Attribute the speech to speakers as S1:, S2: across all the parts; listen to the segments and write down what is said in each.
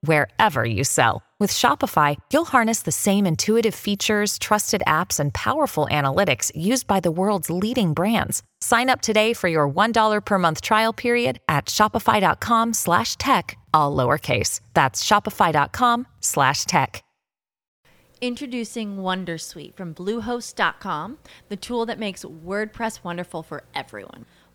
S1: wherever you sell. With Shopify, you'll harness the same intuitive features, trusted apps, and powerful analytics used by the world's leading brands. Sign up today for your $1 per month trial period at shopify.com slash tech, all lowercase. That's shopify.com slash tech.
S2: Introducing Wondersuite from Bluehost.com, the tool that makes WordPress wonderful for everyone.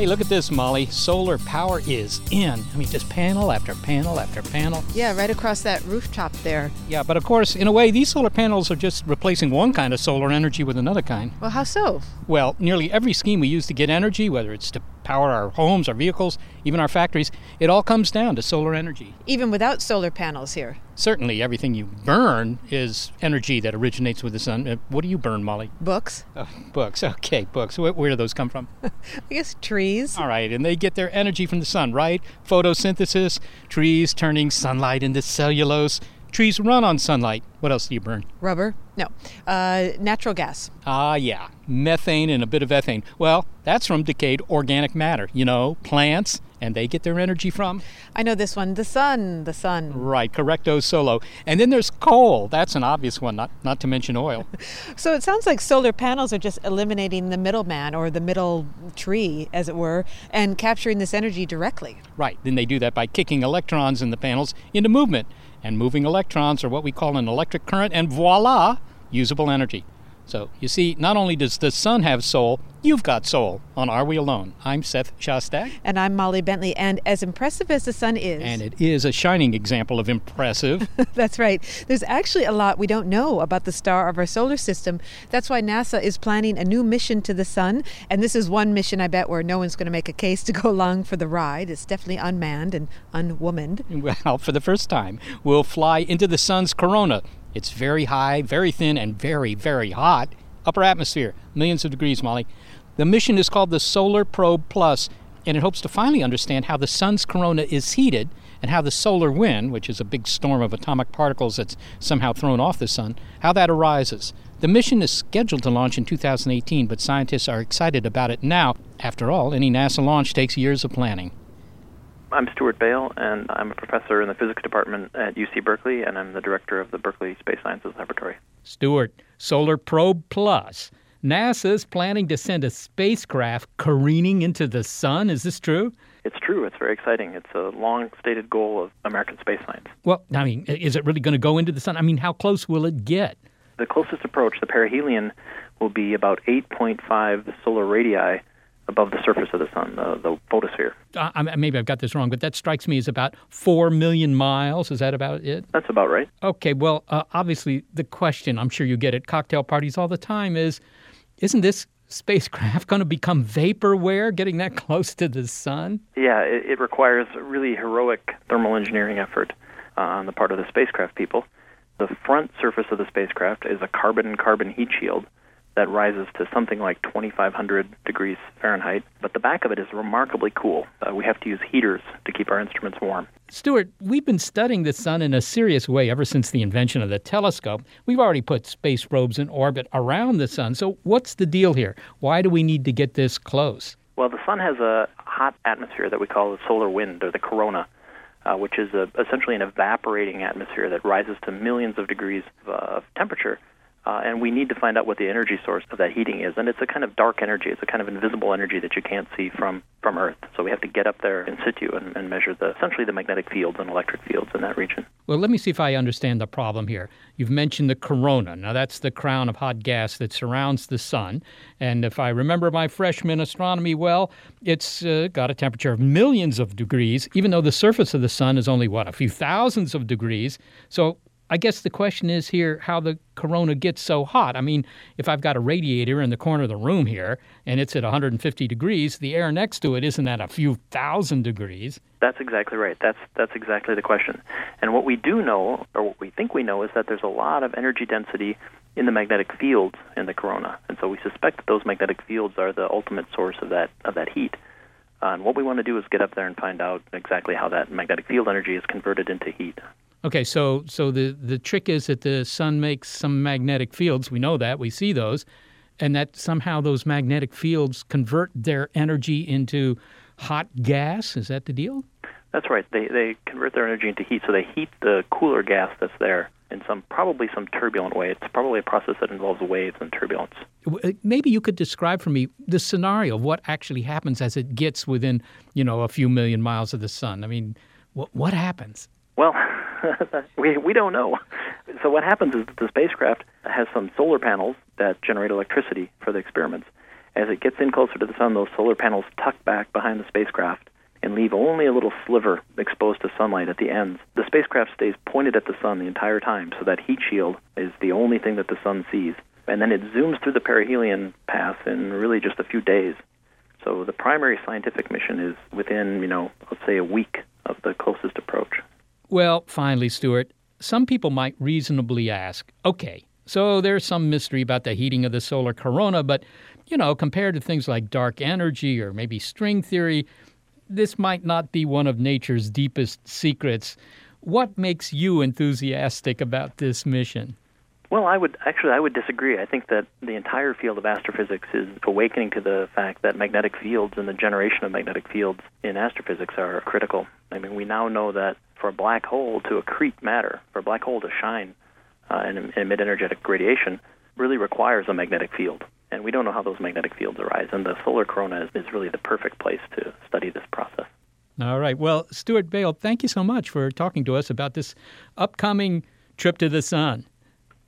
S3: Hey, look at this, Molly. Solar power is in. I mean, just panel after panel after panel.
S4: Yeah, right across that rooftop there.
S3: Yeah, but of course, in a way, these solar panels are just replacing one kind of solar energy with another kind.
S4: Well, how so?
S3: Well, nearly every scheme we use to get energy, whether it's to power our homes, our vehicles, even our factories, it all comes down to solar energy.
S4: Even without solar panels here.
S3: Certainly, everything you burn is energy that originates with the sun. Uh, what do you burn, Molly?
S4: Books.
S3: Oh, books. Okay, books. Where, where do those come from?
S4: I guess trees.
S3: All right, and they get their energy from the sun, right? Photosynthesis, trees turning sunlight into cellulose. Trees run on sunlight. What else do you burn?
S4: Rubber. No. Uh, natural gas.
S3: Ah, yeah. Methane and a bit of ethane. Well, that's from decayed organic matter. You know, plants, and they get their energy from?
S4: I know this one. The sun. The sun.
S3: Right, correcto solo. And then there's coal. That's an obvious one, not, not to mention oil.
S4: So it sounds like solar panels are just eliminating the middleman or the middle tree, as it were, and capturing this energy directly.
S3: Right. Then they do that by kicking electrons in the panels into movement. And moving electrons are what we call an electric current, and voila, usable energy. So, you see, not only does the sun have soul, you've got soul on Are We Alone? I'm Seth Shostak.
S4: And I'm Molly Bentley. And as impressive as the sun is.
S3: And it is a shining example of impressive.
S4: That's right. There's actually a lot we don't know about the star of our solar system. That's why NASA is planning a new mission to the sun. And this is one mission, I bet, where no one's going to make a case to go along for the ride. It's definitely unmanned and unwomaned.
S3: Well, for the first time, we'll fly into the sun's corona it's very high, very thin, and very, very hot. Upper atmosphere, millions of degrees, Molly. The mission is called the Solar Probe Plus, and it hopes to finally understand how the sun's corona is heated and how the solar wind, which is a big storm of atomic particles that's somehow thrown off the sun, how that arises. The mission is scheduled to launch in 2018, but scientists are excited about it now. After all, any NASA launch takes years of planning.
S5: I'm Stuart Bale, and I'm a professor in the physics department at UC Berkeley, and I'm the director of the Berkeley Space Sciences Laboratory.
S3: Stuart, Solar Probe Plus. NASA's planning to send a spacecraft careening into the sun. Is this true?
S5: It's true. It's very exciting. It's a long stated goal of American space science.
S3: Well, I mean, is it really going to go into the sun? I mean, how close will it get?
S5: The closest approach, the perihelion, will be about 8.5 solar radii above the surface of the sun, the, the photosphere.
S3: Uh, maybe I've got this wrong, but that strikes me as about 4 million miles. Is that about it?
S5: That's about right.
S3: Okay, well, uh, obviously, the question, I'm sure you get at cocktail parties all the time, is isn't this spacecraft going to become vaporware getting that close to the sun?
S5: Yeah, it, it requires really heroic thermal engineering effort uh, on the part of the spacecraft people. The front surface of the spacecraft is a carbon carbon heat shield that rises to something like 2,500 degrees Fahrenheit. But the back of it is remarkably cool. Uh, we have to use heaters to keep our instruments warm.
S3: Stuart, we've been studying the sun in a serious way ever since the invention of the telescope. We've already put space probes in orbit around the sun. So, what's the deal here? Why do we need to get this close?
S5: Well, the sun has a hot atmosphere that we call the solar wind or the corona. uh, which is a, essentially an evaporating atmosphere that rises to millions of degrees of, uh, of temperature. Uh, and we need to find out what the energy source of that heating is. And it's a kind of dark energy. It's a kind of invisible energy that you can't see from, from Earth. So we have to get up there in situ and, and measure the essentially the magnetic fields and electric fields in that region.
S3: Well, let me see if I understand the problem here. You've mentioned the corona. Now, that's the crown of hot gas that surrounds the sun. And if I remember my freshman astronomy well, it's uh, got a temperature of millions of degrees, even though the surface of the sun is only, what, a few thousands of degrees. So I guess the question is here how the corona gets so hot. I mean, if I've got a radiator in the corner of the room here and it's at 150 degrees, the air next to it isn't at a few thousand degrees.
S5: That's exactly right. That's that's exactly the question. And what we do know, or what we think we know, is that there's a lot of energy density in the magnetic fields in the corona, and so we suspect that those magnetic fields are the ultimate source of that of that heat. Uh, and what we want to do is get up there and find out exactly how that magnetic field energy is converted into heat.
S3: Okay, so so the the trick is that the sun makes some magnetic fields. We know that. We see those, and that somehow those magnetic fields convert their energy into hot gas. Is that the deal?
S5: That's right. They they convert their energy into heat. So they heat the cooler gas that's there in some probably some turbulent way. It's probably a process that involves waves and turbulence.
S3: Uh, maybe you could describe for me the scenario of what actually happens as it gets within, you know, a few million miles of the sun. I mean, what what happens?
S5: Well, we we don't know. So what happens is that the spacecraft has some solar panels that generate electricity for the experiments. As it gets in closer to the sun, those solar panels tuck back behind the spacecraft and leave only a little sliver exposed to sunlight at the ends. The spacecraft stays pointed at the sun the entire time, so that heat shield is the only thing that the sun sees. And then it zooms through the perihelion path in really just a few days. So the primary scientific mission is within, you know, let's say a week of the closest approach.
S3: Well, finally, Stuart, some people might reasonably ask okay, so there's some mystery about the heating of the solar corona, but, you know, compared to things like dark energy or maybe string theory, this might not be one of nature's deepest secrets. What makes you enthusiastic about this mission?
S5: Well, I would actually I would disagree. I think that the entire field of astrophysics is awakening to the fact that magnetic fields and the generation of magnetic fields in astrophysics are critical. I mean, we now know that for a black hole to accrete matter, for a black hole to shine uh, and emit energetic radiation, really requires a magnetic field. And we don't know how those magnetic fields arise. And the solar corona is, is really the perfect place to study this process.
S3: All right. Well, Stuart Bale, thank you so much for talking to us about this upcoming trip to the sun.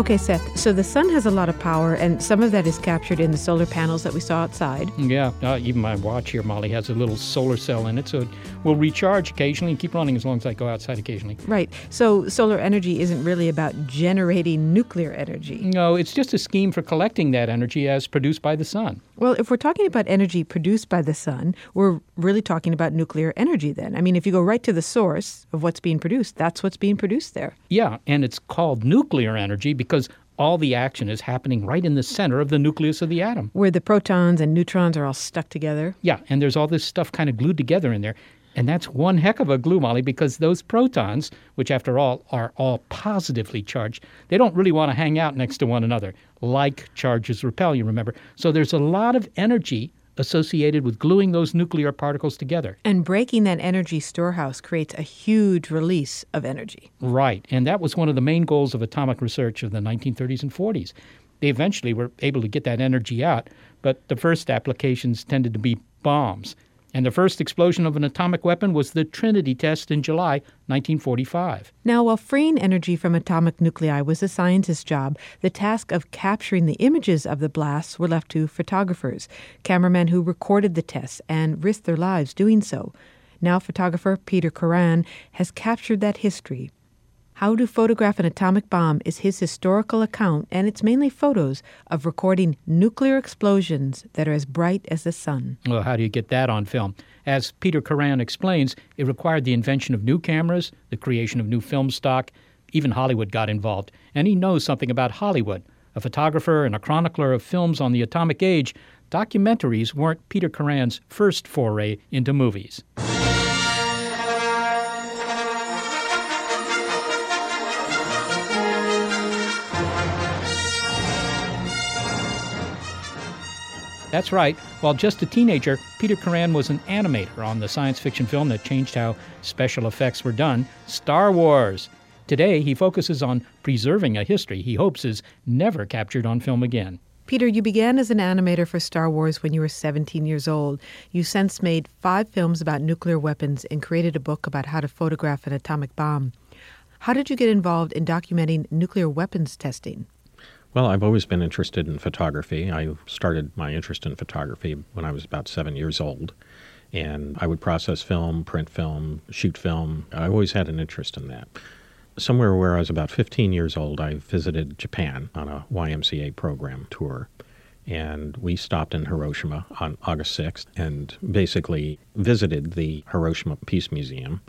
S4: Okay, Seth. So the sun has a lot of power, and some of that is captured in the solar panels that we saw outside.
S3: Yeah, uh, even my watch here, Molly, has a little solar cell in it, so it will recharge occasionally and keep running as long as I go outside occasionally.
S4: Right. So solar energy isn't really about generating nuclear energy.
S3: No, it's just a scheme for collecting that energy as produced by the sun.
S4: Well, if we're talking about energy produced by the sun, we're really talking about nuclear energy then. I mean, if you go right to the source of what's being produced, that's what's being produced there.
S3: Yeah, and it's called nuclear energy because all the action is happening right in the center of the nucleus of the atom.
S4: Where the protons and neutrons are all stuck together.
S3: Yeah, and there's all this stuff kind of glued together in there. And that's one heck of a glue, Molly, because those protons, which after all are all positively charged, they don't really want to hang out next to one another, like charges repel, you remember. So there's a lot of energy associated with gluing those nuclear particles together.
S4: And breaking that energy storehouse creates a huge release of energy.
S3: Right, and that was one of the main goals of atomic research of the 1930s and 40s. They eventually were able to get that energy out, but the first applications tended to be bombs. And the first explosion of an atomic weapon was the Trinity test in July 1945.
S4: Now, while freeing energy from atomic nuclei was a scientist's job, the task of capturing the images of the blasts were left to photographers, cameramen who recorded the tests and risked their lives doing so. Now, photographer Peter Kuran has captured that history. How to Photograph an Atomic Bomb is his historical account, and it's mainly photos of recording nuclear explosions that are as bright as the sun.
S3: Well, how do you get that on film? As Peter Kuran explains, it required the invention of new cameras, the creation of new film stock. Even Hollywood got involved, and he knows something about Hollywood. A photographer and a chronicler of films on the atomic age, documentaries weren't Peter Kuran's first foray into movies. That's right. While just a teenager, Peter Kuran was an animator on the science fiction film that changed how special effects were done Star Wars. Today, he focuses on preserving a history he hopes is never captured on film again.
S4: Peter, you began as an animator for Star Wars when you were 17 years old. You since made five films about nuclear weapons and created a book about how to photograph an atomic bomb. How did you get involved in documenting nuclear weapons testing?
S6: Well, I've always been interested in photography. I started my interest in photography when I was about seven years old. And I would process film, print film, shoot film. I always had an interest in that. Somewhere where I was about 15 years old, I visited Japan on a YMCA program tour. And we stopped in Hiroshima on August 6th and basically visited the Hiroshima Peace Museum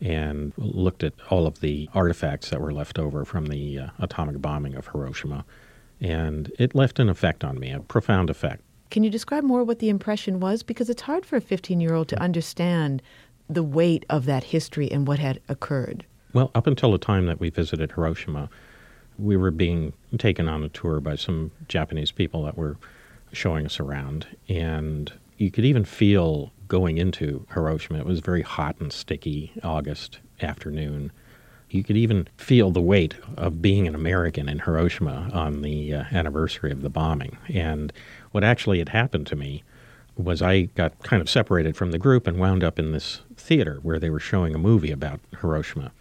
S6: and looked at all of the artifacts that were left over from the uh, atomic bombing of Hiroshima. And it left an effect on me, a profound effect.
S4: Can you describe more what the impression was? Because it's hard for a 15 year old to understand the weight of that history and what had occurred.
S6: Well, up until the time that we visited Hiroshima, we were being taken on a tour by some Japanese people that were showing us around. And you could even feel going into Hiroshima, it was very hot and sticky August afternoon. You could even feel the weight of being an American in Hiroshima on the uh, anniversary of the bombing. And what actually had happened to me was I got kind of separated from the group and wound up in this theater where they were showing a movie about Hiroshima.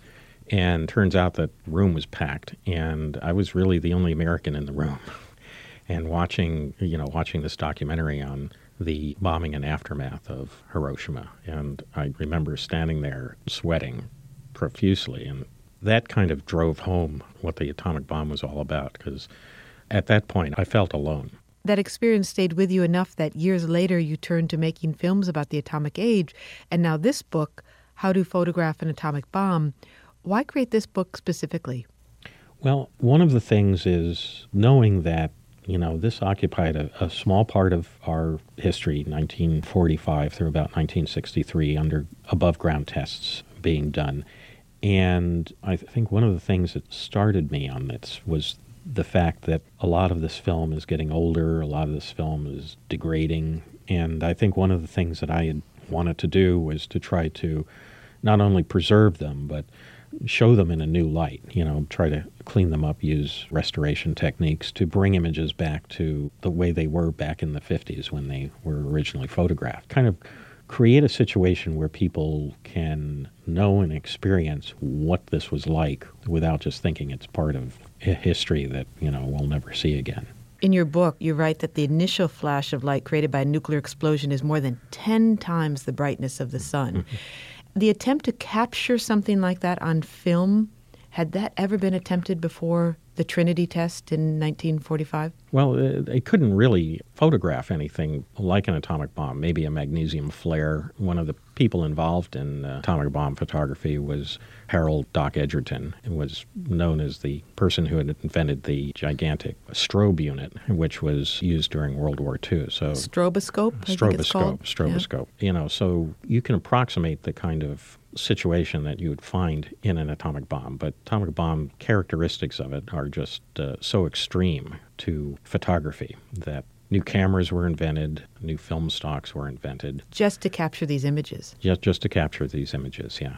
S6: And turns out that room was packed, and I was really the only American in the room. And watching, you know, watching this documentary on the bombing and aftermath of Hiroshima, and I remember standing there sweating profusely, and that kind of drove home what the atomic bomb was all about. Because at that point, I felt alone.
S4: That experience stayed with you enough that years later you turned to making films about the atomic age. And now, this book, How to Photograph an Atomic Bomb, why create this book specifically?
S6: Well, one of the things is knowing that, you know, this occupied a, a small part of our history, 1945 through about 1963, under above ground tests being done. And I think one of the things that started me on this was the fact that a lot of this film is getting older, a lot of this film is degrading. And I think one of the things that I had wanted to do was to try to not only preserve them, but show them in a new light, you know, try to clean them up, use restoration techniques to bring images back to the way they were back in the 50s when they were originally photographed. Kind of create a situation where people can know and experience what this was like without just thinking it's part of a history that, you know, we'll never see again.
S4: In your book, you write that the initial flash of light created by a nuclear explosion is more than 10 times the brightness of the sun. Mm-hmm. the attempt to capture something like that on film, had that ever been attempted before the Trinity test in 1945?
S6: Well, they couldn't really photograph anything like an atomic bomb, maybe a magnesium flare. One of the people involved in uh, atomic bomb photography was Harold Doc Edgerton, who was known as the person who had invented the gigantic strobe unit, which was used during World War II. So
S4: Stroboscope? I think it's called.
S6: stroboscope, stroboscope. You know, so you can approximate the kind of situation that you would find in an atomic bomb, but atomic bomb characteristics of it are just uh, so extreme to photography that New cameras were invented, new film stocks were invented,
S4: Just to capture these images.
S6: just, just to capture these images, yeah.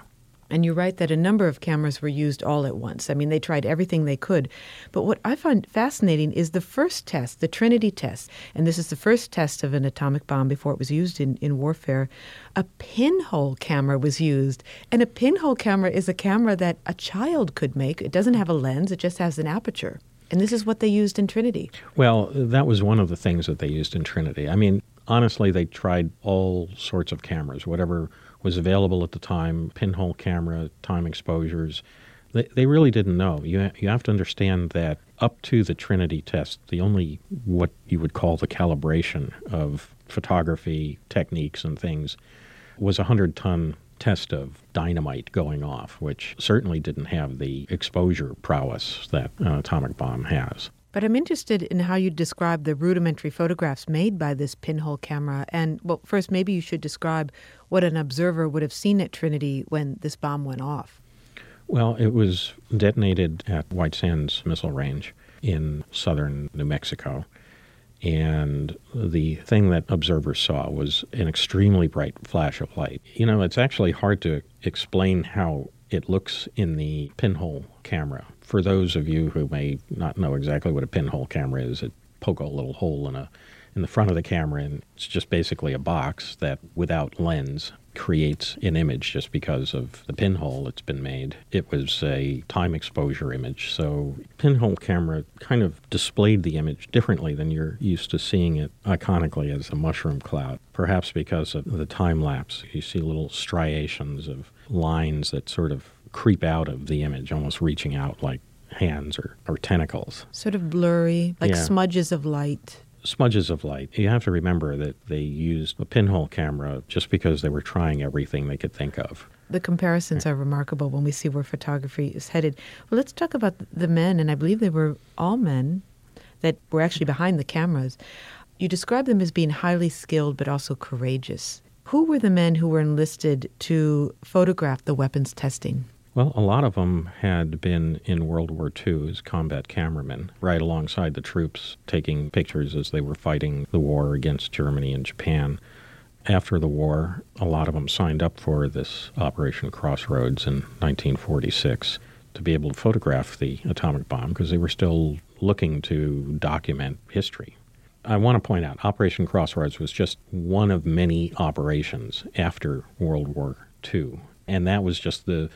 S4: And you write that a number of cameras were used all at once. I mean, they tried everything they could. But what I find fascinating is the first test, the Trinity test. And this is the first test of an atomic bomb before it was used in, in warfare. A pinhole camera was used. And a pinhole camera is a camera that a child could make. It doesn't have a lens, it just has an aperture. And this is what they used in Trinity.
S6: Well, that was one of the things that they used in Trinity. I mean, honestly, they tried all sorts of cameras, whatever was available at the time pinhole camera, time exposures. They, they really didn't know. You, you have to understand that up to the Trinity test, the only what you would call the calibration of photography techniques and things was a 100 ton test of dynamite going off, which certainly didn't have the exposure prowess that an atomic bomb has.
S4: But I'm interested in how you describe the rudimentary photographs made by this pinhole camera. And, well, first, maybe you should describe what an observer would have seen at Trinity when this bomb went off.
S6: Well, it was detonated at White Sands Missile Range in southern New Mexico. And the thing that observers saw was an extremely bright flash of light. You know, it's actually hard to explain how it looks in the pinhole camera. For those of you who may not know exactly what a pinhole camera is, it poke a little hole in a in the front of the camera and it's just basically a box that without lens creates an image just because of the pinhole that's been made. It was a time exposure image, so pinhole camera kind of displayed the image differently than you're used to seeing it iconically as a mushroom cloud. Perhaps because of the time lapse, you see little striations of lines that sort of creep out of the image, almost reaching out like hands or, or tentacles.
S4: Sort of blurry, like
S6: Yeah.
S4: smudges of light.
S6: smudges of light. You have to remember that they used a pinhole camera just because they were trying everything they could think of.
S4: The comparisons are remarkable when we see where photography is headed. Well, let's talk about the men, and I believe they were all men that were actually behind the cameras. You describe them as being highly skilled but also courageous. Who were the men who were enlisted to photograph the weapons testing?
S6: Well, a lot of them had been in World War II as combat cameramen, right alongside the troops, taking pictures as they were fighting the war against Germany and Japan. After the war, a lot of them signed up for this Operation Crossroads in 1946 to be able to photograph the atomic bomb because they were still looking to document history. I want to point out Operation Crossroads was just one of many operations after World War II. And that was just the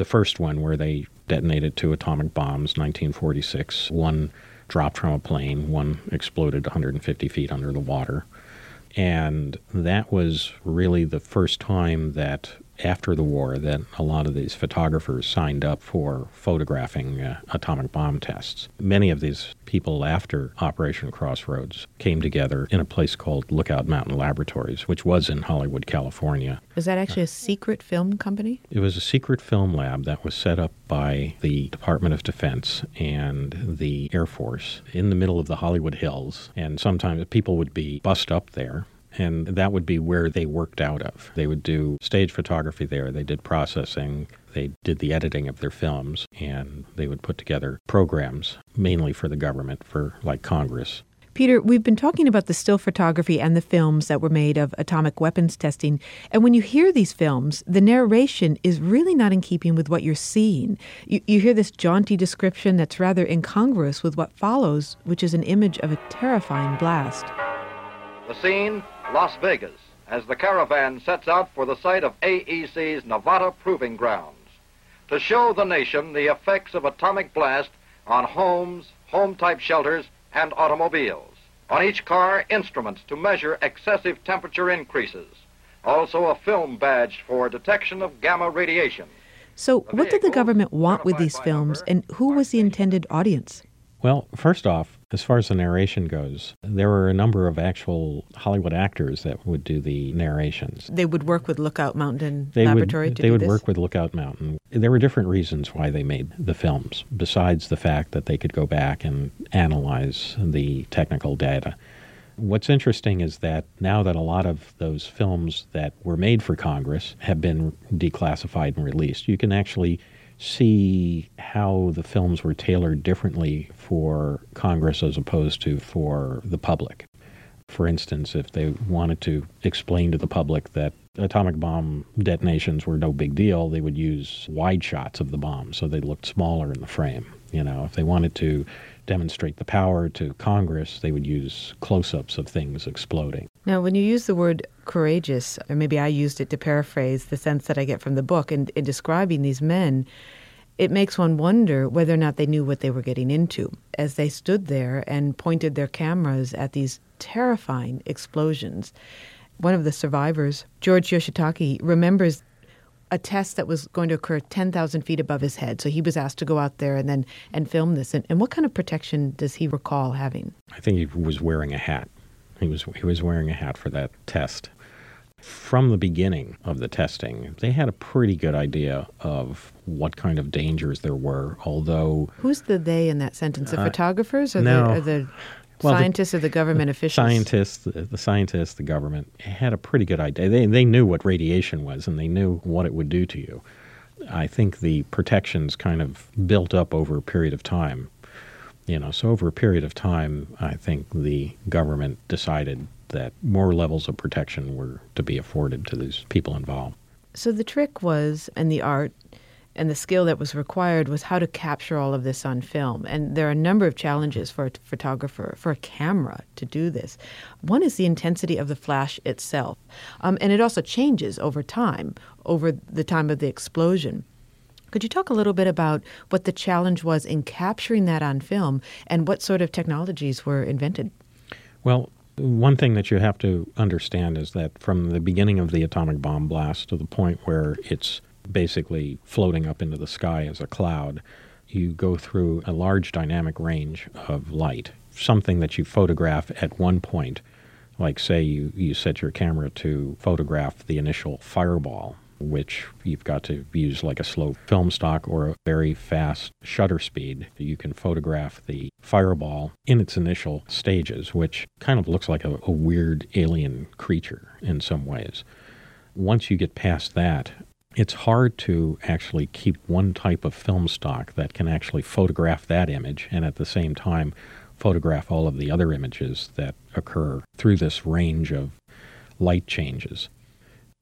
S6: the first one where they detonated two atomic bombs 1946 one dropped from a plane one exploded 150 feet under the water. And that was really the first time that after the war that a lot of these photographers signed up for photographing uh, atomic bomb tests. Many of these people after Operation Crossroads came together in a place called Lookout Mountain Laboratories, which was in Hollywood, California.
S4: Was that actually a secret film company?
S6: It was a secret film lab that was set up by the Department of Defense and the Air Force in the middle of the Hollywood Hills. And sometimes people would be bussed up there. And that would be where they worked out of. They would do stage photography there. They did processing. They did the editing of their films. And they would put together programs, mainly for the government, for like Congress.
S4: Peter, we've been talking about the still photography and the films that were made of atomic weapons testing. And when you hear these films, the narration is really not in keeping with what you're seeing. You, you hear this jaunty description that's rather incongruous with what follows, which is an image of a terrifying blast.
S7: The scene, Las Vegas, as the caravan sets out for the site of AEC's Nevada Proving Grounds to show the nation the effects of atomic blast on homes, home type shelters, and automobiles. On each car, instruments to measure excessive temperature increases. Also, a film badge for detection of gamma radiation.
S4: So, what did the government want with these films, and who was the intended audience?
S6: Well, first off, as far as the narration goes, there were a number of actual Hollywood actors that would do the narrations.
S4: They would work with Lookout Mountain
S6: They
S4: Laboratory
S6: would, they would
S4: this?
S6: work with Lookout Mountain. There were different reasons why they made the films, besides the fact that they could go back and analyze the technical data. What's interesting is that now that a lot of those films that were made for Congress have been declassified and released, you can actually see how the films were tailored differently for Congress as opposed to for the public. For instance, if they wanted to explain to the public that atomic bomb detonations were no big deal, they would use wide shots of the bomb so they looked smaller in the frame. You know, if they wanted to demonstrate the power to Congress, they would use close ups of things exploding.
S4: Now, when you use the word courageous, or maybe I used it to paraphrase the sense that I get from the book, in, in describing these men, it makes one wonder whether or not they knew what they were getting into as they stood there and pointed their cameras at these terrifying explosions. One of the survivors, George Yoshitake, remembers a test that was going to occur 10,000 feet above his head. So he was asked to go out there and then and film this. And, and what kind of protection does he recall having?
S6: I think he was wearing a hat. He was he was wearing a hat for that test. From the beginning of the testing, they had a pretty good idea of what kind of dangers there were. Although
S4: Who's the they in that sentence? The
S6: Uh,
S4: photographers or
S6: no.
S4: the, or the
S6: Well, the-
S4: scientists or the government officials?
S6: scientists, the, the scientists, the government had a pretty good idea. They they knew what radiation was and they knew what it would do to you. I think the protections kind of built up over a period of time. You know, so over a period of time, I think the government decided that more levels of protection were to be afforded to these people involved.
S4: So the trick was, and the art and the skill that was required was how to capture all of this on film. And there are a number of challenges for a photographer, for a camera to do this. One is the intensity of the flash itself. Um, and it also changes over time, over the time of the explosion. Could you talk a little bit about what the challenge was in capturing that on film and what sort of technologies were invented?
S6: Well, one thing that you have to understand is that from the beginning of the atomic bomb blast to the point where it's basically floating up into the sky as a cloud, you go through a large dynamic range of light, something that you photograph at one point. Like, say, you, you set your camera to photograph the initial fireball, which you've got to use like a slow film stock or a very fast shutter speed. You can photograph the fireball in its initial stages, which kind of looks like a, a weird alien creature in some ways. Once you get past that, it's hard to actually keep one type of film stock that can actually photograph that image and at the same time photograph all of the other images that occur through this range of light changes.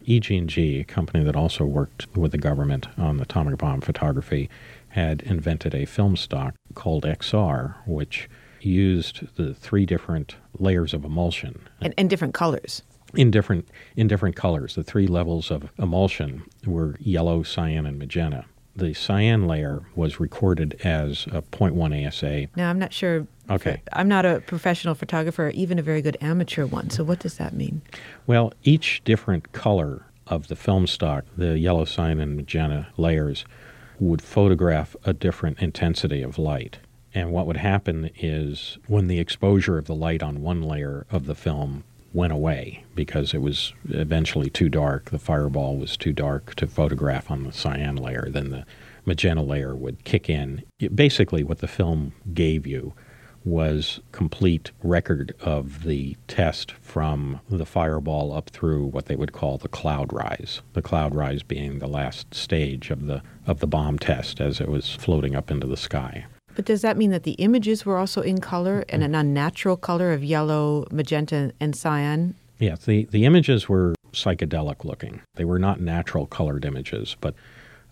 S6: EG&G, a company that also worked with the government on atomic bomb photography, had invented a film stock called XR, which used the three different layers of emulsion
S4: And, and different colors.
S6: In different in different colors. The three levels of emulsion were yellow, cyan, and magenta. The cyan layer was recorded as a 0.1 ASA.
S4: Now, I'm not sure.
S6: Okay.
S4: I'm not a professional photographer or even a very good amateur one. So, what does that mean?
S6: Well, each different color of the film stock, the yellow, cyan, and magenta layers, would photograph a different intensity of light. And what would happen is when the exposure of the light on one layer of the film went away because it was eventually too dark, the fireball was too dark to photograph on the cyan layer, then the magenta layer would kick in. It- basically, what the film gave you was complete record of the test from the fireball up through what they would call the cloud rise. The cloud rise being the last stage of the of the bomb test as it was floating up into the sky.
S4: But does that mean that the images were also in color and an unnatural color of yellow, magenta, and cyan?
S6: Yes, the, the images were psychedelic looking. They were not natural colored images, but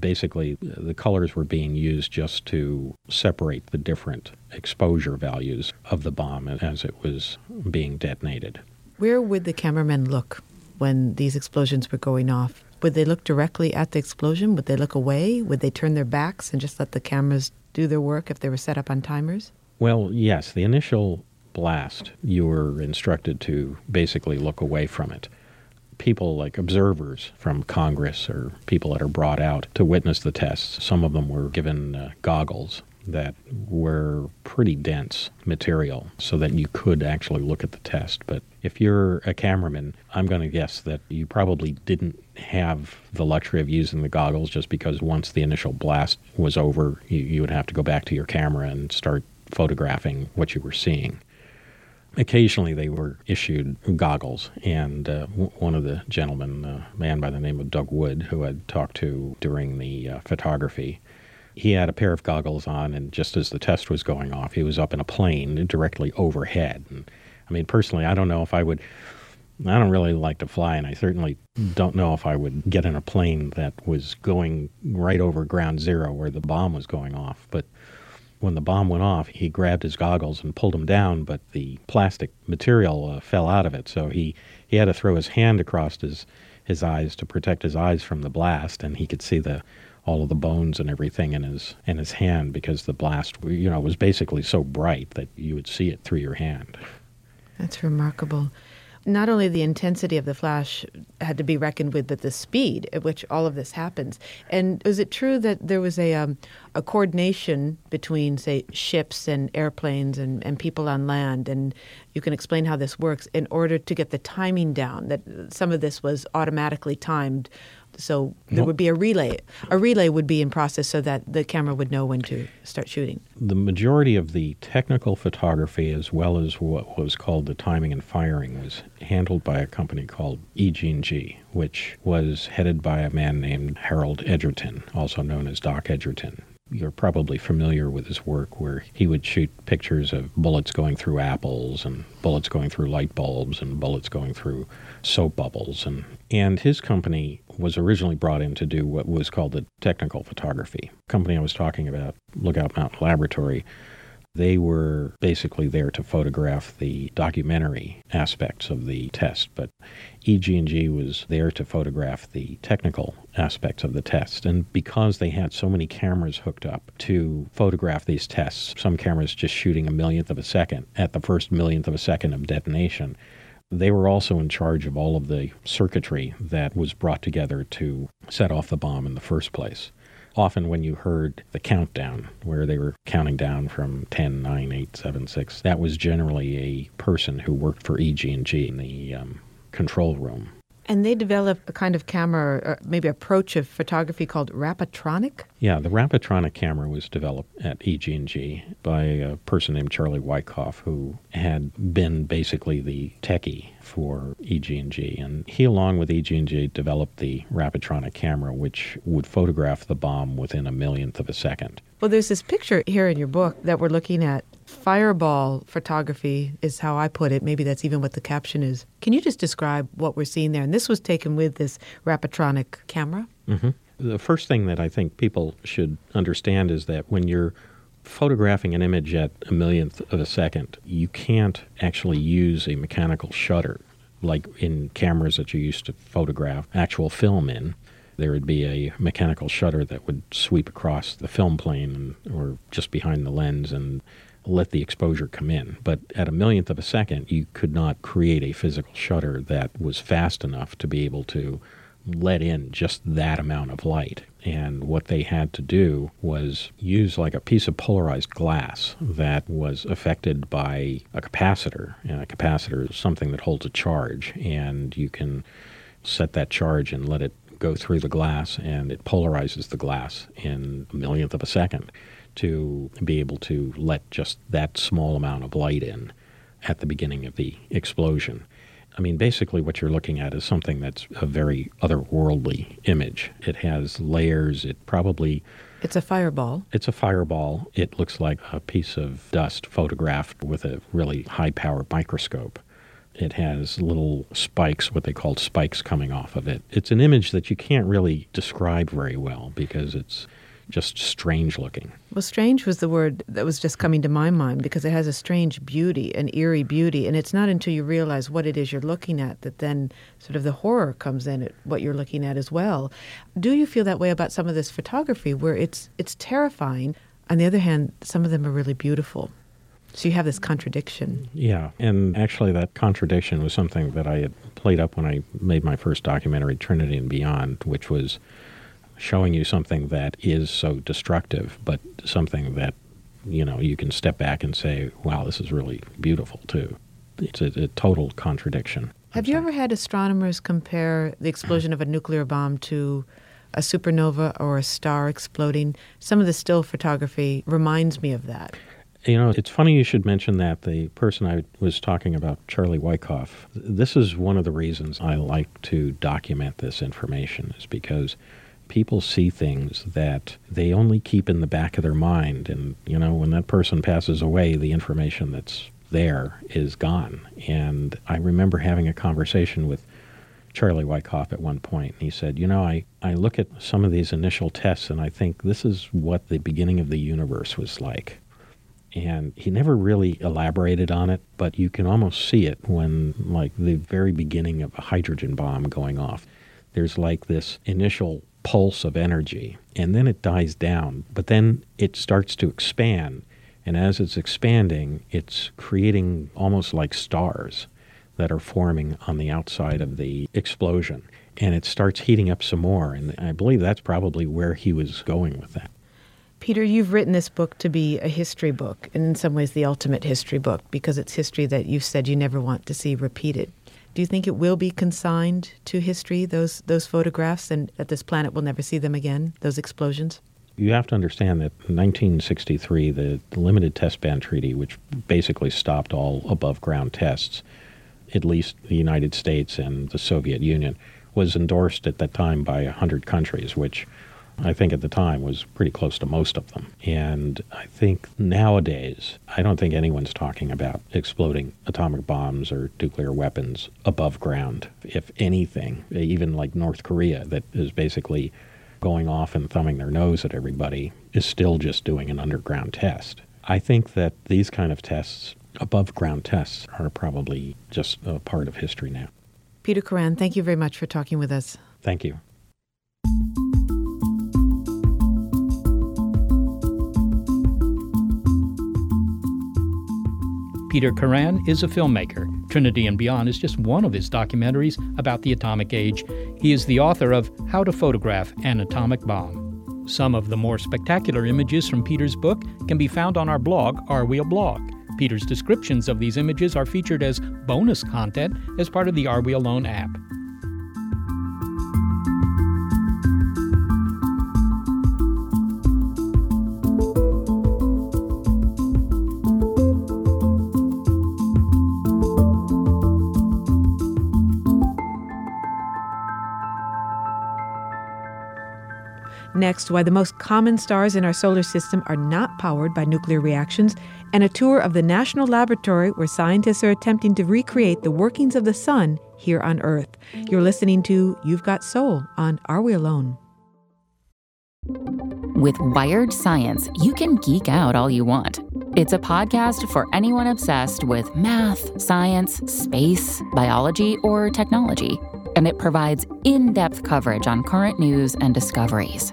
S6: basically uh, the colors were being used just to separate the different exposure values of the bomb as it was being detonated.
S4: Where would the cameramen look when these explosions were going off? Would they look directly at the explosion? Would they look away? Would they turn their backs and just let the cameras do their work if they were set up on timers?
S6: Well, yes, the initial blast, you were instructed to basically look away from it. People like observers from Congress or people that are brought out to witness the tests, some of them were given uh, goggles that were pretty dense material so that you could actually look at the test. But if you're a cameraman, I'm going to guess that you probably didn't have the luxury of using the goggles just because once the initial blast was over, you, you would have to go back to your camera and start photographing what you were seeing. Occasionally, they were issued goggles, and uh, w- one of the gentlemen, a man by the name of Doug Wood, who I'd talked to during the uh, photography, he had a pair of goggles on, and just as the test was going off, he was up in a plane directly overhead. And I mean, personally, I don't know if I would. I don't really like to fly, and I certainly don't know if I would get in a plane that was going right over ground zero where the bomb was going off. But when the bomb went off, he grabbed his goggles and pulled them down, but the plastic material uh, fell out of it. So he, he had to throw his hand across his, his eyes to protect his eyes from the blast, and he could see the all of the bones and everything in his in his hand because the blast, you know, was basically so bright that you would see it through your hand.
S4: That's remarkable. Not only the intensity of the flash had to be reckoned with, but the speed at which all of this happens. And is it true that there was a, um, a coordination between, say, ships and airplanes and, and people on land? And you can explain how this works in order to get the timing down, that some of this was automatically timed. So there would be a relay. A relay would be in process so that the camera would know when to start shooting.
S6: the majority of the technical photography, as well as what was called the timing and firing, was handled by a company called E EG&G, which was headed by a man named Harold Edgerton, also known as Doc Edgerton. You're probably familiar with his work where he would shoot pictures of bullets going through apples and bullets going through light bulbs and bullets going through soap bubbles and and his company was originally brought in to do what was called the technical photography. company I was talking about, Lookout Mountain Laboratory, they were basically there to photograph the documentary aspects of the test, but EG&G was there to photograph the technical aspects of the test. And because they had so many cameras hooked up to photograph these tests, some cameras just shooting a millionth of a second at the first millionth of a second of detonation, they were also in charge of all of the circuitry that was brought together to set off the bomb in the first place. Often, when you heard the countdown, where they were counting down from 10, 9, 8, 7, 6, that was generally a person who worked for EG&G in the um, control room.
S4: And they developed a kind of camera, or maybe approach of photography called Rapatronic.
S6: Yeah, the Rapatronic camera was developed at EG&G by a person named Charlie Wyckoff, who had been basically the techie for EG&G, and he, along with EG&G, developed the Rapatronic camera, which would photograph the bomb within a millionth of a second.
S4: Well, there's this picture here in your book that we're looking at. Fireball photography is how I put it. Maybe that's even what the caption is. Can you just describe what we're seeing there? And this was taken with this Rapatronic camera.
S6: hmm The first thing that I think people should understand is that when you're photographing an image at a millionth of a second, you can't actually use a mechanical shutter like in cameras that you used to photograph actual film in. There would be a mechanical shutter that would sweep across the film plane or just behind the lens and let the exposure come in. But at a millionth of a second, you could not create a physical shutter that was fast enough to be able to let in just that amount of light. And what they had to do was use like a piece of polarized glass that was affected by a capacitor. And a capacitor is something that holds a charge, and you can set that charge and let it go through the glass, and it polarizes the glass in a millionth of a second to be able to let just that small amount of light in at the beginning of the explosion. I mean, basically, what you're looking at is something that's a very otherworldly image. It has layers. It probably
S4: It's a fireball.
S6: it's a fireball. It looks like a piece of dust photographed with a really high powered microscope. It has little spikes, what they call spikes, coming off of it. It's an image that you can't really describe very well because it's just strange looking.
S4: Well, strange was the word that was just coming to my mind because it has a strange beauty, an eerie beauty. And it's not until you realize what it is you're looking at that then sort of the horror comes in at what you're looking at as well. Do you feel that way about some of this photography where it's it's terrifying? On the other hand, some of them are really beautiful. So you have this contradiction.
S6: Yeah, and actually, that contradiction was something that I had played up when I made my first documentary, Trinity and Beyond, which was showing you something that is so destructive, but something that, you know, you can step back and say, wow, this is really beautiful, too. It's a, a total contradiction.
S4: Have you ever had astronomers compare the explosion of a nuclear bomb to a supernova or a star exploding? Some of the still photography reminds me of that.
S6: You know, it's funny you should mention that. The person I was talking about, Charlie Wyckoff, this is one of the reasons I like to document this information, is because people see things that they only keep in the back of their mind. And, you know, when that person passes away, the information that's there is gone. And I remember having a conversation with Charlie Wyckoff at one point, and he said, You know, I, I look at some of these initial tests and I think this is what the beginning of the universe was like. And he never really elaborated on it, but you can almost see it when, like, the very beginning of a hydrogen bomb going off. There's like this initial pulse of energy, and then it dies down, but then it starts to expand. And as it's expanding, it's creating almost like stars that are forming on the outside of the explosion. And it starts heating up some more. And I believe that's probably where he was going with that.
S4: Peter, you've written this book to be a history book, and in some ways the ultimate history book, because it's history that you've said you never want to see repeated. Do you think it will be consigned to history, those, those photographs, and that this planet will never see them again, those explosions?
S6: You have to understand that in 1963, the Limited Test Ban Treaty, which basically stopped all above ground tests, at least the United States and the Soviet Union, was endorsed at that time by 100 countries, which I think at the time was pretty close to most of them. And I think nowadays, I don't think anyone's talking about exploding atomic bombs or nuclear weapons above ground. If anything, even like North Korea, that is basically going off and thumbing their nose at everybody, is still just doing an underground test. I think that these kind of tests, above ground tests, are probably just a part of history now.
S4: Peter Kuran, thank you very much for talking with us.
S6: Thank you.
S3: Peter Kuran is a filmmaker. Trinity and Beyond is just one of his documentaries about the atomic age. He is the author of How to Photograph an Atomic Bomb. Some of the more spectacular images from Peter's book can be found on our blog, Are We a Blog? Peter's descriptions of these images are featured as bonus content as part of the Are We Alone app.
S4: Next, why the most common stars in our solar system are not powered by nuclear reactions, and a tour of the National Laboratory where scientists are attempting to recreate the workings of the sun here on Earth. You're listening to You've Got Sol on Are We Alone?
S8: With Wired Science, you can geek out all you want. It's a podcast for anyone obsessed with math, science, space, biology, or technology. And it provides in depth coverage on current news and discoveries.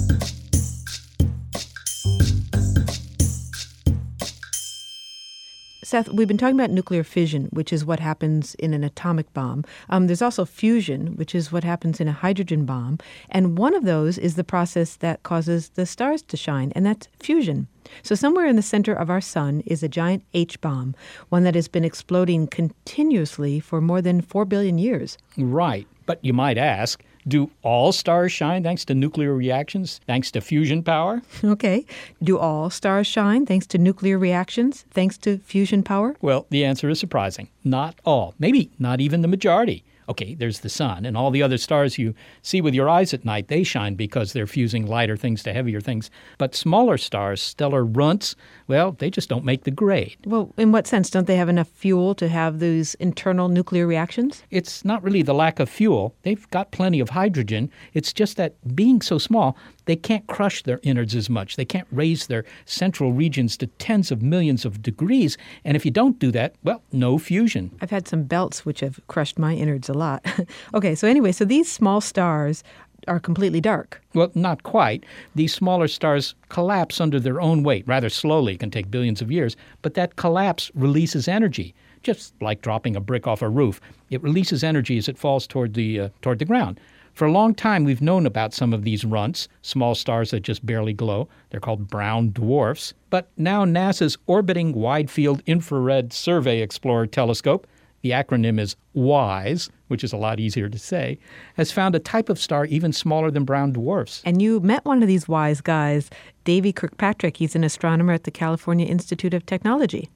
S4: Seth, we've been talking about nuclear fission, which is what happens in an atomic bomb. Um, there's also fusion, which is what happens in a hydrogen bomb. And one of those is the process that causes the stars to shine, and that's fusion. So, somewhere in the center of our sun is a giant H bomb, one that has been exploding continuously for more than 4 billion years.
S3: Right. But you might ask, do all stars shine thanks to nuclear reactions, thanks to fusion power?
S4: Okay. Do all stars shine thanks to nuclear reactions, thanks to fusion power?
S3: Well, the answer is surprising. Not all. Maybe not even the majority. Okay, there's the sun, and all the other stars you see with your eyes at night, they shine because they're fusing lighter things to heavier things. But smaller stars, stellar runts, well, they just don't make the grade.
S4: Well, in what sense? Don't they have enough fuel to have these internal nuclear reactions?
S3: It's not really the lack of fuel. They've got plenty of hydrogen. It's just that being so small, they can't crush their innards as much. They can't raise their central regions to tens of millions of degrees. And if you don't do that, well, no fusion.
S4: I've had some belts which have crushed my innards a lot. okay, so anyway, so these small stars are completely dark.
S3: Well, not quite. These smaller stars collapse under their own weight rather slowly. It can take billions of years, but that collapse releases energy, just like dropping a brick off a roof. It releases energy as it falls toward the uh, toward the ground. For a long time, we've known about some of these runts, small stars that just barely glow. They're called brown dwarfs. But now NASA's Orbiting Wide Field Infrared Survey Explorer telescope, the acronym is WISE, which is a lot easier to say, has found a type of star even smaller than brown dwarfs.
S4: And you met one of these wise guys, Davy Kirkpatrick. He's an astronomer at the California Institute of Technology.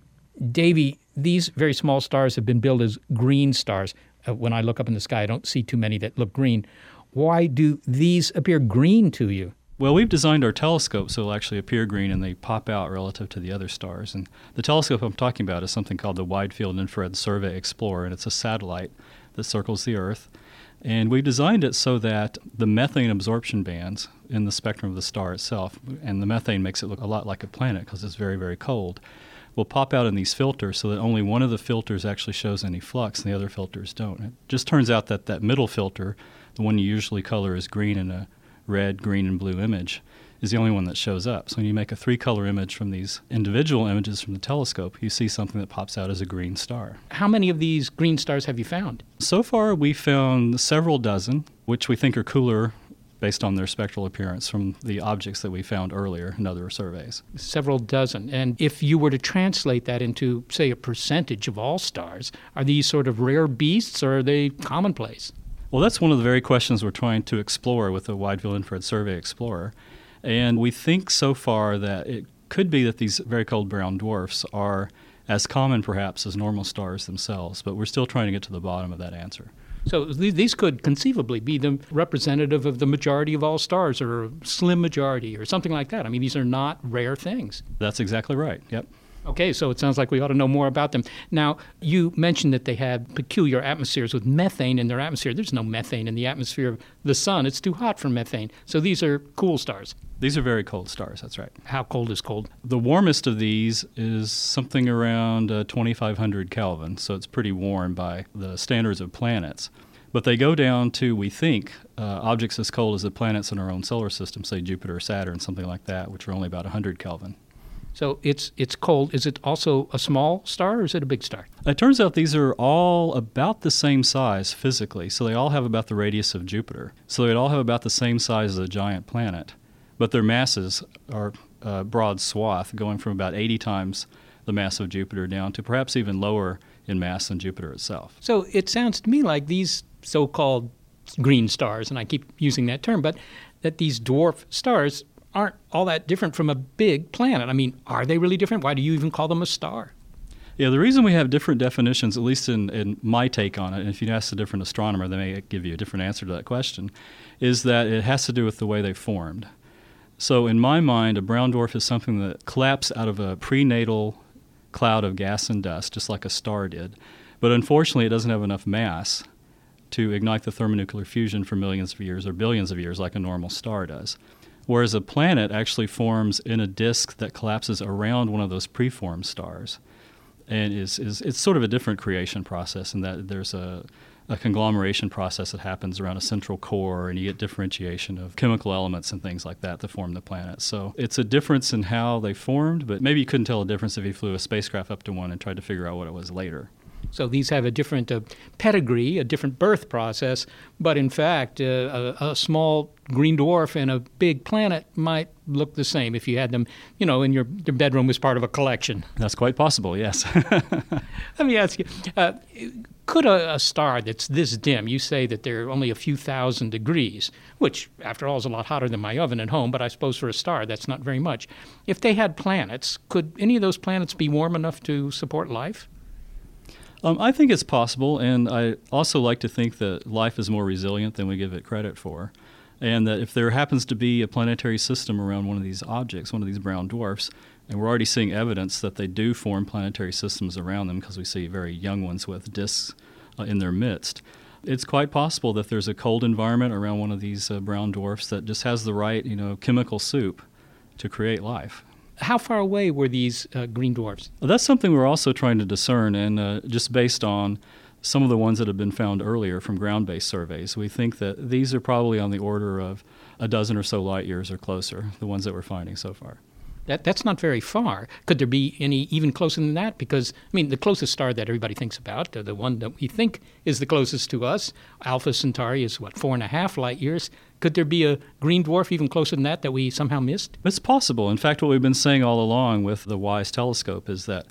S3: Davy, these very small stars have been billed as green stars. Uh, when I look up in the sky, I don't see too many that look green. Why do these appear green to you?
S9: Well, we've designed our telescope so it'll actually appear green and they pop out relative to the other stars. And the telescope I'm talking about is something called the Wide Field Infrared Survey Explorer, and it's a satellite that circles the Earth. And we designed it so that the methane absorption bands in the spectrum of the star itself, and the methane makes it look a lot like a planet because it's very, very cold, will pop out in these filters so that only one of the filters actually shows any flux and the other filters don't. It just turns out that that middle filter, the one you usually color as green in a red, green, and blue image, is the only one that shows up. So when you make a three color image from these individual images from the telescope, you see something that pops out as a green star.
S3: How many of these green stars have you found?
S9: So far, we found several dozen, which we think are cooler based on their spectral appearance from the objects that we found earlier in other surveys.
S3: Several dozen. And if you were to translate that into, say, a percentage of all stars, are these sort of rare beasts or are they commonplace?
S9: Well, that's one of the very questions we're trying to explore with the Wide Field Infrared Survey Explorer. And we think so far that it could be that these very cold brown dwarfs are as common perhaps as normal stars themselves, but we're still trying to get to the bottom of that answer.
S3: So th- these could conceivably be the representative of the majority of all stars or a slim majority or something like that. I mean, these are not rare things.
S9: That's exactly right. Yep.
S3: Okay, so it sounds like we ought to know more about them. Now, you mentioned that they have peculiar atmospheres with methane in their atmosphere. There's no methane in the atmosphere of the sun. It's too hot for methane. So these are cool stars.
S9: These are very cold stars, that's right.
S3: How cold is cold?
S9: The warmest of these is something around uh, 2500 Kelvin, so it's pretty warm by the standards of planets. But they go down to, we think, uh, objects as cold as the planets in our own solar system, say Jupiter or Saturn, something like that, which are only about 100 Kelvin.
S3: So it's it's cold. Is it also a small star or is it a big star?
S9: It turns out these are all about the same size physically, so they all have about the radius of Jupiter. So they all have about the same size as a giant planet, but their masses are a broad swath, going from about 80 times the mass of Jupiter down to perhaps even lower in mass than Jupiter itself.
S3: So it sounds to me like these so-called green stars, and I keep using that term, but that these dwarf stars aren't all that different from a big planet. I mean, are they really different? Why do you even call them a star?
S9: Yeah, the reason we have different definitions, at least in, in my take on it, and if you ask a different astronomer, they may give you a different answer to that question, is that it has to do with the way they formed. So, in my mind, a brown dwarf is something that collapsed out of a prenatal cloud of gas and dust, just like a star did. But unfortunately, it doesn't have enough mass to ignite the thermonuclear fusion for millions of years or billions of years, like a normal star does. Whereas a planet actually forms in a disk that collapses around one of those preformed stars. And is, is it's sort of a different creation process in that there's a, a conglomeration process that happens around a central core and you get differentiation of chemical elements and things like that to form the planet. So it's a difference in how they formed, but maybe you couldn't tell a difference if you flew a spacecraft up to one and tried to figure out what it was later.
S3: So these have a different uh, pedigree, a different birth process, but in fact, uh, a, a small green dwarf and a big planet might look the same if you had them, you know, in your, your bedroom as part of a collection.
S9: That's quite possible, yes.
S3: Let me ask you uh, could a, a, star that's this dim, you say that they're only a few thousand degrees, which, after all, is a lot hotter than my oven at home, but I suppose for a star that's not very much. If they had planets, could any of those planets be warm enough to support life?
S9: Um, I think it's possible, and I also like to think that life is more resilient than we give it credit for. And that if there happens to be a planetary system around one of these objects, one of these brown dwarfs, and we're already seeing evidence that they do form planetary systems around them because we see very young ones with disks uh, in their midst. It's quite possible that there's a cold environment around one of these uh, brown dwarfs that just has the right, you know, chemical soup to create life.
S3: How far away were these uh, green dwarfs?
S9: Well, that's something we're also trying to discern, and uh, just based on some of the ones that have been found earlier from ground based surveys, we think that these are probably on the order of a dozen or so light years or closer, the ones that we're finding so far.
S3: That, that's not very far. Could there be any even closer than that? Because, I mean, the closest star that everybody thinks about, the one that we think is the closest to us, Alpha Centauri, is what, four and a half light years? Could there be a green dwarf even closer than that that we somehow missed?
S9: It's possible. In fact, what we've been saying all along with the WISE telescope is that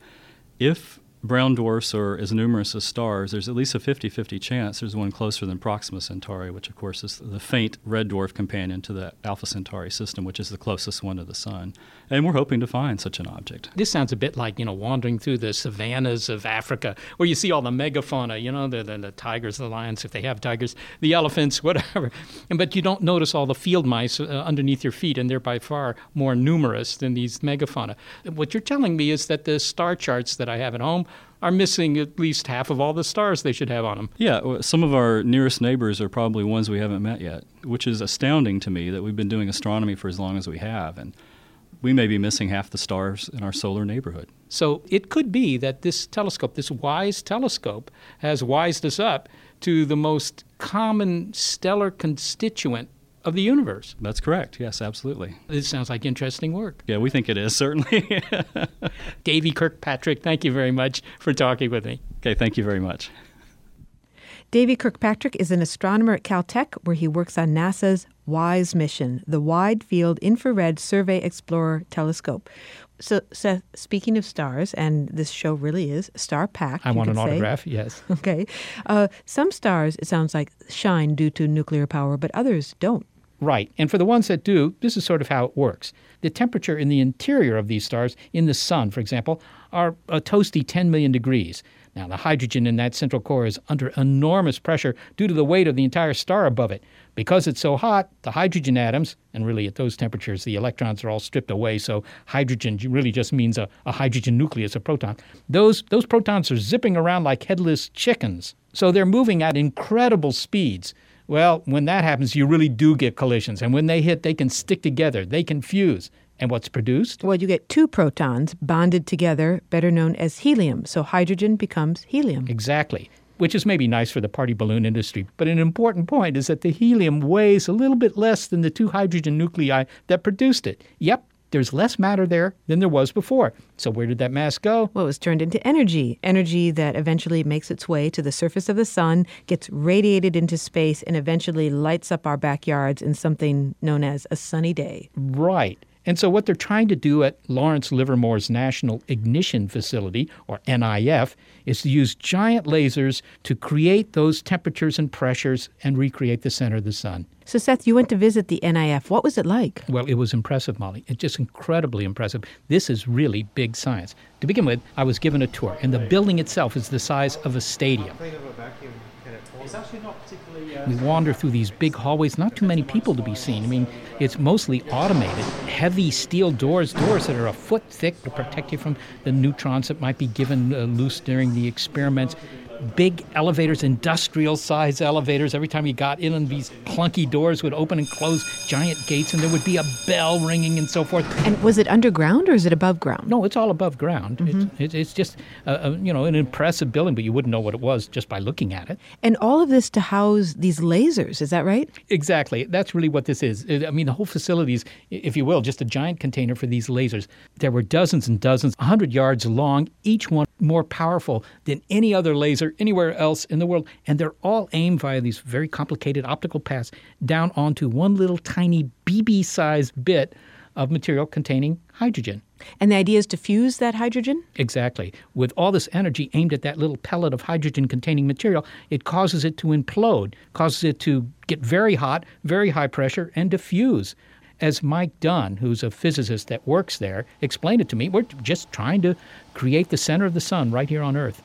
S9: if brown dwarfs are as numerous as stars, there's at least a 50 50 chance there's one closer than Proxima Centauri, which, of course, is the faint red dwarf companion to the Alpha Centauri system, which is the closest one to the Sun. And we're hoping to find such an object.
S3: This sounds a bit like, you know, wandering through the savannas of Africa where you see all the megafauna, you know, the, the, the tigers, the lions, if they have tigers, the elephants, whatever. And, but you don't notice all the field mice uh, underneath your feet, and they're by far more numerous than these megafauna. What you're telling me is that the star charts that I have at home are missing at least half of all the stars they should have on them.
S9: Yeah, uh, some of our nearest neighbors are probably ones we haven't met yet, which is astounding to me that we've been doing astronomy for as long as we have. And we may be missing half the stars in our solar neighborhood.
S3: So it could be that this telescope, this WISE telescope, has wised us up to the most common stellar constituent of the universe.
S9: That's correct. Yes, absolutely.
S3: This sounds like interesting work.
S9: Yeah, we think it is, certainly.
S3: Davy Kirkpatrick, thank you very much for talking with me.
S9: Okay, thank you very much.
S4: Davy Kirkpatrick is an astronomer at Caltech where he works on NASA's WISE mission, the Wide Field Infrared Survey Explorer Telescope. So, Seth, speaking of stars, and this show really is star packed.
S3: I
S4: you
S3: want an
S4: say.
S3: autograph, yes.
S4: Okay. Uh, some stars, it sounds like, shine due to nuclear power, but others don't.
S3: Right. And for the ones that do, this is sort of how it works. The temperature in the interior of these stars, in the sun, for example, are a toasty 10 million degrees. Now, the hydrogen in that central core is under enormous pressure due to the weight of the entire star above it. Because it's so hot, the hydrogen atoms, and really at those temperatures, the electrons are all stripped away, so hydrogen really just means a, a hydrogen nucleus, a proton. Those, those protons are zipping around like headless chickens. So they're moving at incredible speeds. Well, when that happens, you really do get collisions. And when they hit, they can stick together, they can fuse. And what's produced?
S4: Well, you get two protons bonded together, better known as helium. So hydrogen becomes helium.
S3: Exactly. Which is maybe nice for the party balloon industry. But an important point is that the helium weighs a little bit less than the two hydrogen nuclei that produced it. Yep, there's less matter there than there was before. So where did that mass go?
S4: Well, it was turned into energy, energy that eventually makes its way to the surface of the sun, gets radiated into space, and eventually lights up our backyards in something known as a sunny day.
S3: Right. And so, what they're trying to do at Lawrence Livermore's National Ignition Facility, or NIF, is to use giant lasers to create those temperatures and pressures and recreate the center of the sun.
S4: So, Seth, you went to visit the NIF. What was it like?
S3: Well, it was impressive, Molly. It's just incredibly impressive. This is really big science. To begin with, I was given a tour, and the building itself is the size of a stadium. We wander through these big hallways, not too many people to be seen. I mean, it's mostly automated. Heavy steel doors, doors that are a foot thick to protect you from the neutrons that might be given uh, loose during the experiments. Big elevators, industrial size elevators. Every time you got in, and these clunky doors would open and close, giant gates, and there would be a bell ringing and so forth.
S4: And was it underground or is it above ground?
S3: No, it's all above ground. It's, it's, it's just, uh, uh, you know, an impressive building, but you wouldn't know what it was just by looking at it.
S4: And all of this to house these lasers, is that right?
S3: Exactly. That's really what this is. I mean, the whole facility is, if you will, just a giant container for these lasers. There were dozens and dozens, 100 yards long, each one more powerful than any other laser anywhere else in the world. And they're all aimed via these very complicated optical paths down onto one little tiny BB sized bit of material containing hydrogen.
S4: And the idea is to fuse that hydrogen?
S3: Exactly. With all this energy aimed at that little pellet of hydrogen containing material, it causes it to implode, causes it to get very hot, very high pressure, and diffuse. As Mike Dunne, who's a physicist that works there, explained it to me, we're just trying to create the center of the sun right here on Earth.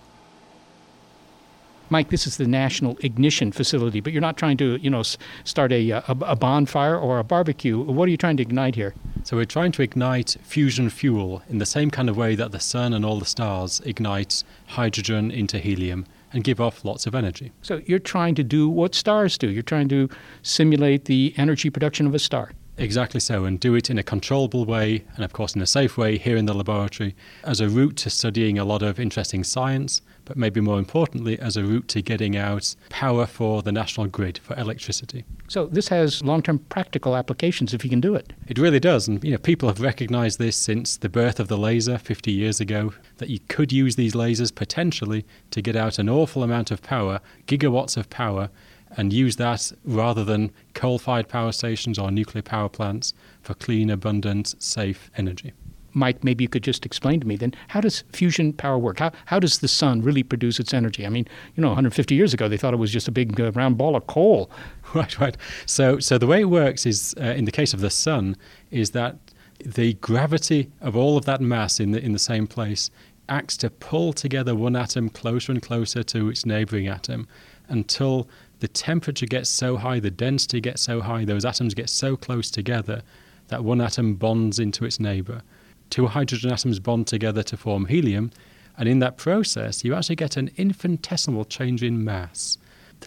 S3: Mike, this is the National Ignition Facility, but you're not trying to, you know, start a, uh, a, a bonfire or a barbecue. What are you trying to ignite here?
S10: So we're trying to ignite fusion fuel in the same kind of way that the sun and all the stars ignite hydrogen into helium and give off lots of energy.
S3: So you're trying to do what stars do. You're trying to simulate the energy production of a star.
S10: Exactly so, and do it in a controllable way, and of course in a safe way here in the laboratory, as a route to studying a lot of interesting science, but maybe more importantly, as a route to getting out power for the national grid for electricity.
S3: So this has long-term practical applications if you can do it.
S10: It really does, and you know people have recognised this since the birth of the laser 50 years ago that you could use these lasers potentially to get out an awful amount of power, gigawatts of power, and use that rather than coal-fired power stations or nuclear power plants for clean, abundant, safe energy.
S3: Mike, maybe you could just explain to me then how does fusion power work? How, how does the sun really produce its energy? I mean, you know, 150 years ago they thought it was just a big uh, round ball of coal.
S10: Right, right. So, so the way it works is, uh, in the case of the sun, is that the gravity of all of that mass in the in the same place acts to pull together one atom closer and closer to its neighboring atom until the temperature gets so high, the density gets so high, those atoms get so close together that one atom bonds into its neighbor. Two hydrogen atoms bond together to form helium, and in that process, you actually get an infinitesimal change in mass.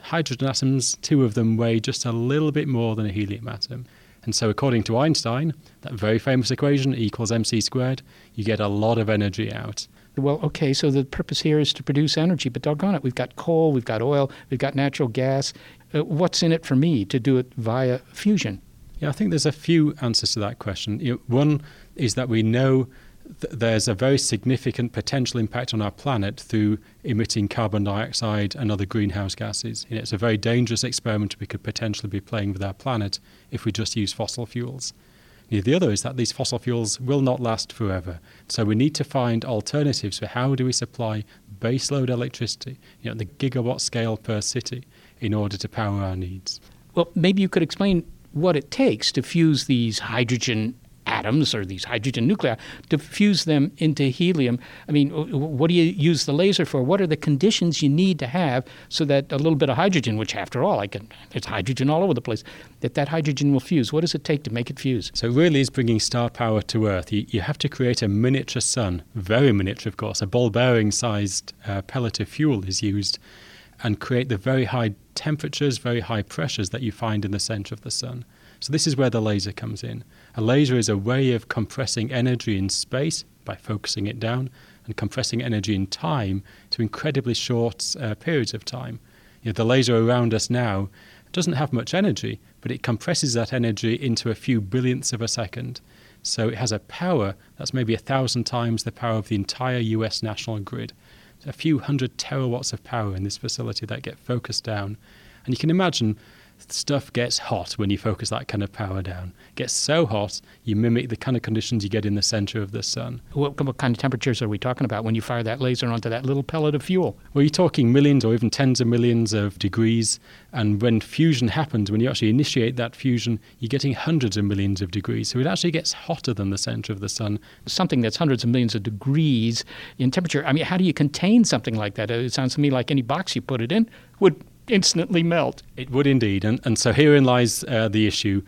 S10: Hydrogen atoms, two of them weigh just a little bit more than a helium atom. And so, according to Einstein, that very famous equation, E equals mc squared, you get a lot of energy out.
S3: Well, okay, so the purpose here is to produce energy, but doggone it, we've got coal, we've got oil, we've got natural gas. Uh, what's in it for me to do it via fusion?
S10: Yeah, I think there's a few answers to that question. You know, one is that we know th- there's a very significant potential impact on our planet through emitting carbon dioxide and other greenhouse gases. You know, it's a very dangerous experiment we could potentially be playing with our planet if we just use fossil fuels. The other is that these fossil fuels will not last forever. So we need to find alternatives for how do we supply baseload electricity, you know, the gigawatt scale per city, in order to power our needs.
S3: Well, maybe you could explain what it takes to fuse these hydrogen atoms or these hydrogen nuclei to fuse them into helium. I mean, what do you use the laser for? What are the conditions you need to have so that a little bit of hydrogen, which after all, I can, it's hydrogen all over the place, that that hydrogen will fuse? What does it take to make it fuse?
S10: So it really is bringing star power to Earth. You, you have to create a miniature sun, very miniature, of course. A ball bearing-sized uh, pellet of fuel is used, and create the very high temperatures, very high pressures that you find in the center of the sun. So this is where the laser comes in. A laser is a way of compressing energy in space by focusing it down, and compressing energy in time to incredibly short uh, periods of time. You know, the laser around us now doesn't have much energy, but it compresses that energy into a few billionths of a second. So it has a power that's maybe a thousand times the power of the entire US national grid. A few hundred terawatts of power in this facility that get focused down. And you can imagine stuff gets hot when you focus that kind of power down. It gets so hot, you mimic the kind of conditions you get in the center of the sun.
S3: What, what kind of temperatures are we talking about when you fire that laser onto that little pellet of fuel?
S10: Well, you're talking millions or even tens of millions of degrees. And when fusion happens, when you actually initiate that fusion, you're getting hundreds of millions of degrees. So it actually gets hotter than the center of the sun.
S3: Something that's hundreds of millions of degrees in temperature. I mean, how do you contain something like that? It sounds to me like any box you put it in would instantly melt.
S10: It would indeed. And, and so herein lies uh, the issue.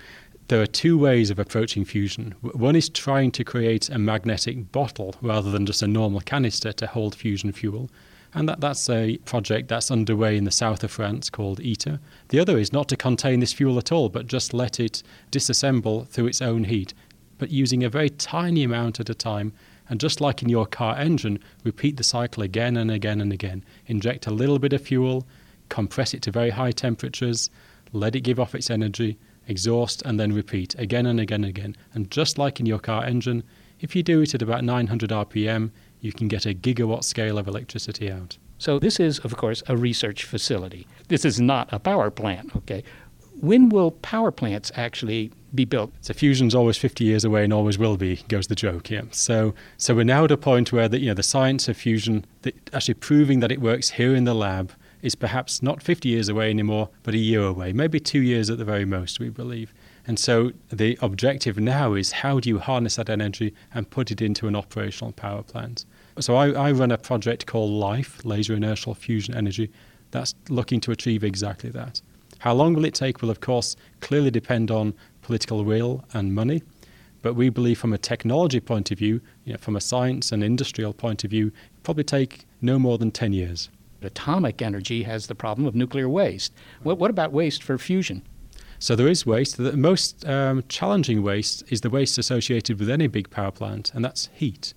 S10: There are two ways of approaching fusion. One is trying to create a magnetic bottle rather than just a normal canister to hold fusion fuel. And that, that's a project that's underway in the south of France called ITER. The other is not to contain this fuel at all, but just let it disassemble through its own heat, but using a very tiny amount at a time. And just like in your car engine, repeat the cycle again and again and again. Inject a little bit of fuel, compress it to very high temperatures, let it give off its energy, exhaust, and then repeat again and again and again. And just like in your car engine, if you do it at about 900 RPM, you can get a gigawatt scale of electricity out.
S3: So this is, of course, a research facility. This is not a power plant, okay? When will power plants actually be built?
S10: So fusion's always 50 years away and always will be, goes the joke, yeah. So, so we're now at a point where the, you know, the science of fusion, the, actually proving that it works here in the lab, is perhaps not 50 years away anymore, but a year away, maybe two years at the very most, we believe. And so the objective now is how do you harness that energy and put it into an operational power plant? So I, I run a project called LIFE, Laser Inertial Fusion Energy, that's looking to achieve exactly that. How long will it take will, of course, clearly depend on political will and money. But we believe from a technology point of view, you know, from a science and industrial point of view, probably take no more than 10 years.
S3: Atomic energy has the problem of nuclear waste. What, what about waste for fusion?
S10: So there is waste. The most um, challenging waste is the waste associated with any big power plant, and that's heat.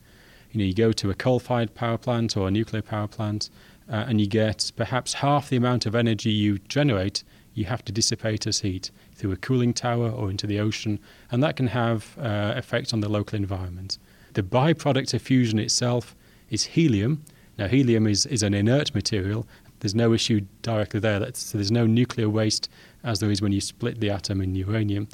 S10: You know, you go to a coal-fired power plant or a nuclear power plant, uh, and you get perhaps half the amount of energy you generate you have to dissipate as heat through a cooling tower or into the ocean, and that can have uh, effects on the local environment. The byproduct of fusion itself is helium. Now, helium is, is an inert material. There's no issue directly there. That's, so there's no nuclear waste as there is when you split the atom in uranium.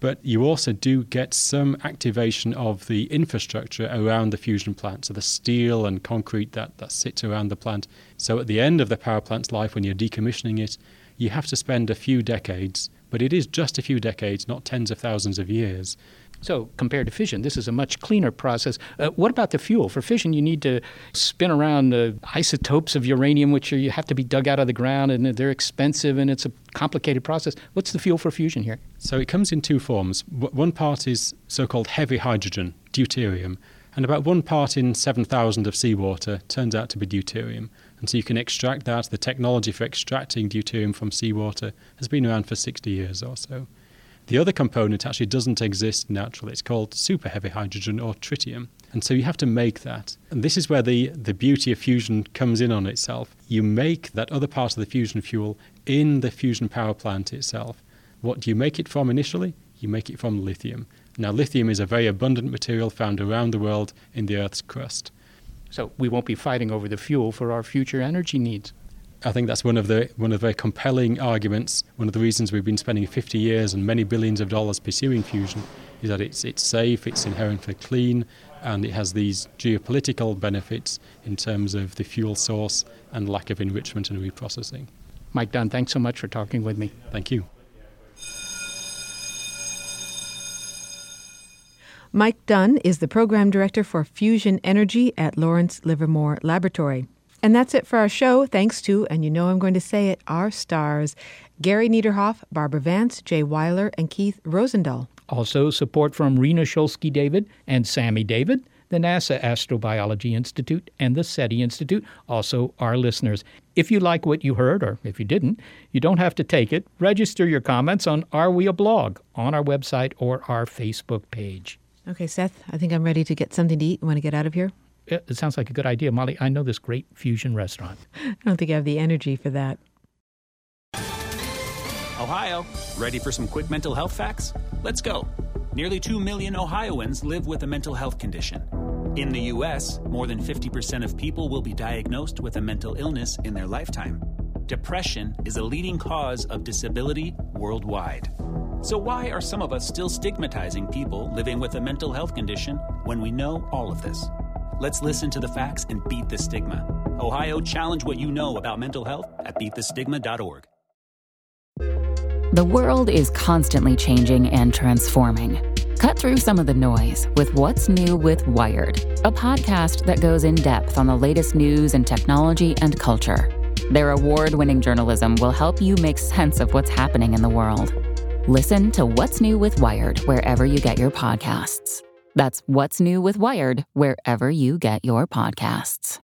S10: But you also do get some activation of the infrastructure around the fusion plant, so the steel and concrete that, that sits around the plant. So at the end of the power plant's life, when you're decommissioning it, you have to spend a few decades, but it is just a few decades, not tens of thousands of years.
S3: So, compared to fission, this is a much cleaner process. Uh, what about the fuel? For fission, you need to spin around the isotopes of uranium, which are, you have to be dug out of the ground, and they're expensive, and it's a complicated process. What's the fuel for fusion here?
S10: So, it comes in two forms. W- one part is so called heavy hydrogen, deuterium, and about one part in 7,000 of seawater turns out to be deuterium. And so you can extract that. The technology for extracting deuterium from seawater has been around for 60 years or so. The other component actually doesn't exist naturally. It's called super heavy hydrogen or tritium. And so you have to make that. And this is where the, the beauty of fusion comes in on itself. You make that other part of the fusion fuel in the fusion power plant itself. What do you make it from initially? You make it from lithium. Now, lithium is a very abundant material found around the world in the Earth's crust.
S3: So we won't be fighting over the fuel for our future energy needs.
S10: I think that's one of the one of the very compelling arguments. One of the reasons we've been spending 50 years and many billions of dollars pursuing fusion is that it's it's safe, it's inherently clean, and it has these geopolitical benefits in terms of the fuel source and lack of enrichment and reprocessing.
S3: Mike Dunne, thanks so much for talking with me.
S10: Thank you.
S4: Mike Dunne is the program director for fusion energy at Lawrence Livermore Laboratory. And that's it for our show. Thanks to, and you know I'm going to say it, our stars Gary Niederhoff, Barbara Vance, Jay Weiler, and Keith Rosendahl.
S3: Also, support from Rena Shulsky David and Sammy David, the NASA Astrobiology Institute, and the SETI Institute, also our listeners. If you like what you heard, or if you didn't, you don't have to take it. Register your comments on Are We a Blog on our website or our Facebook page.
S4: Okay, Seth, I think I'm ready to get something to eat. And want to get out of here?
S3: It it sounds like a good idea. Molly, I know this great fusion restaurant.
S4: I don't think I have the energy for that.
S11: Ohio, ready for some quick mental health facts? Let's go. Nearly 2 million Ohioans live with a mental health condition. In the U.S., more than 50% of people will be diagnosed with a mental illness in their lifetime. Depression is a leading cause of disability worldwide. So, why are some of us still stigmatizing people living with a mental health condition when we know all of this? Let's listen to the facts and beat the stigma. Ohio, challenge what you know about mental health at beatthestigma.org.
S8: The world is constantly changing and transforming. Cut through some of the noise with What's New with Wired, a podcast that goes in depth on the latest news and technology and culture. Their award winning journalism will help you make sense of what's happening in the world. Listen to What's New with Wired wherever you get your podcasts. That's What's New with Wired wherever you get your podcasts.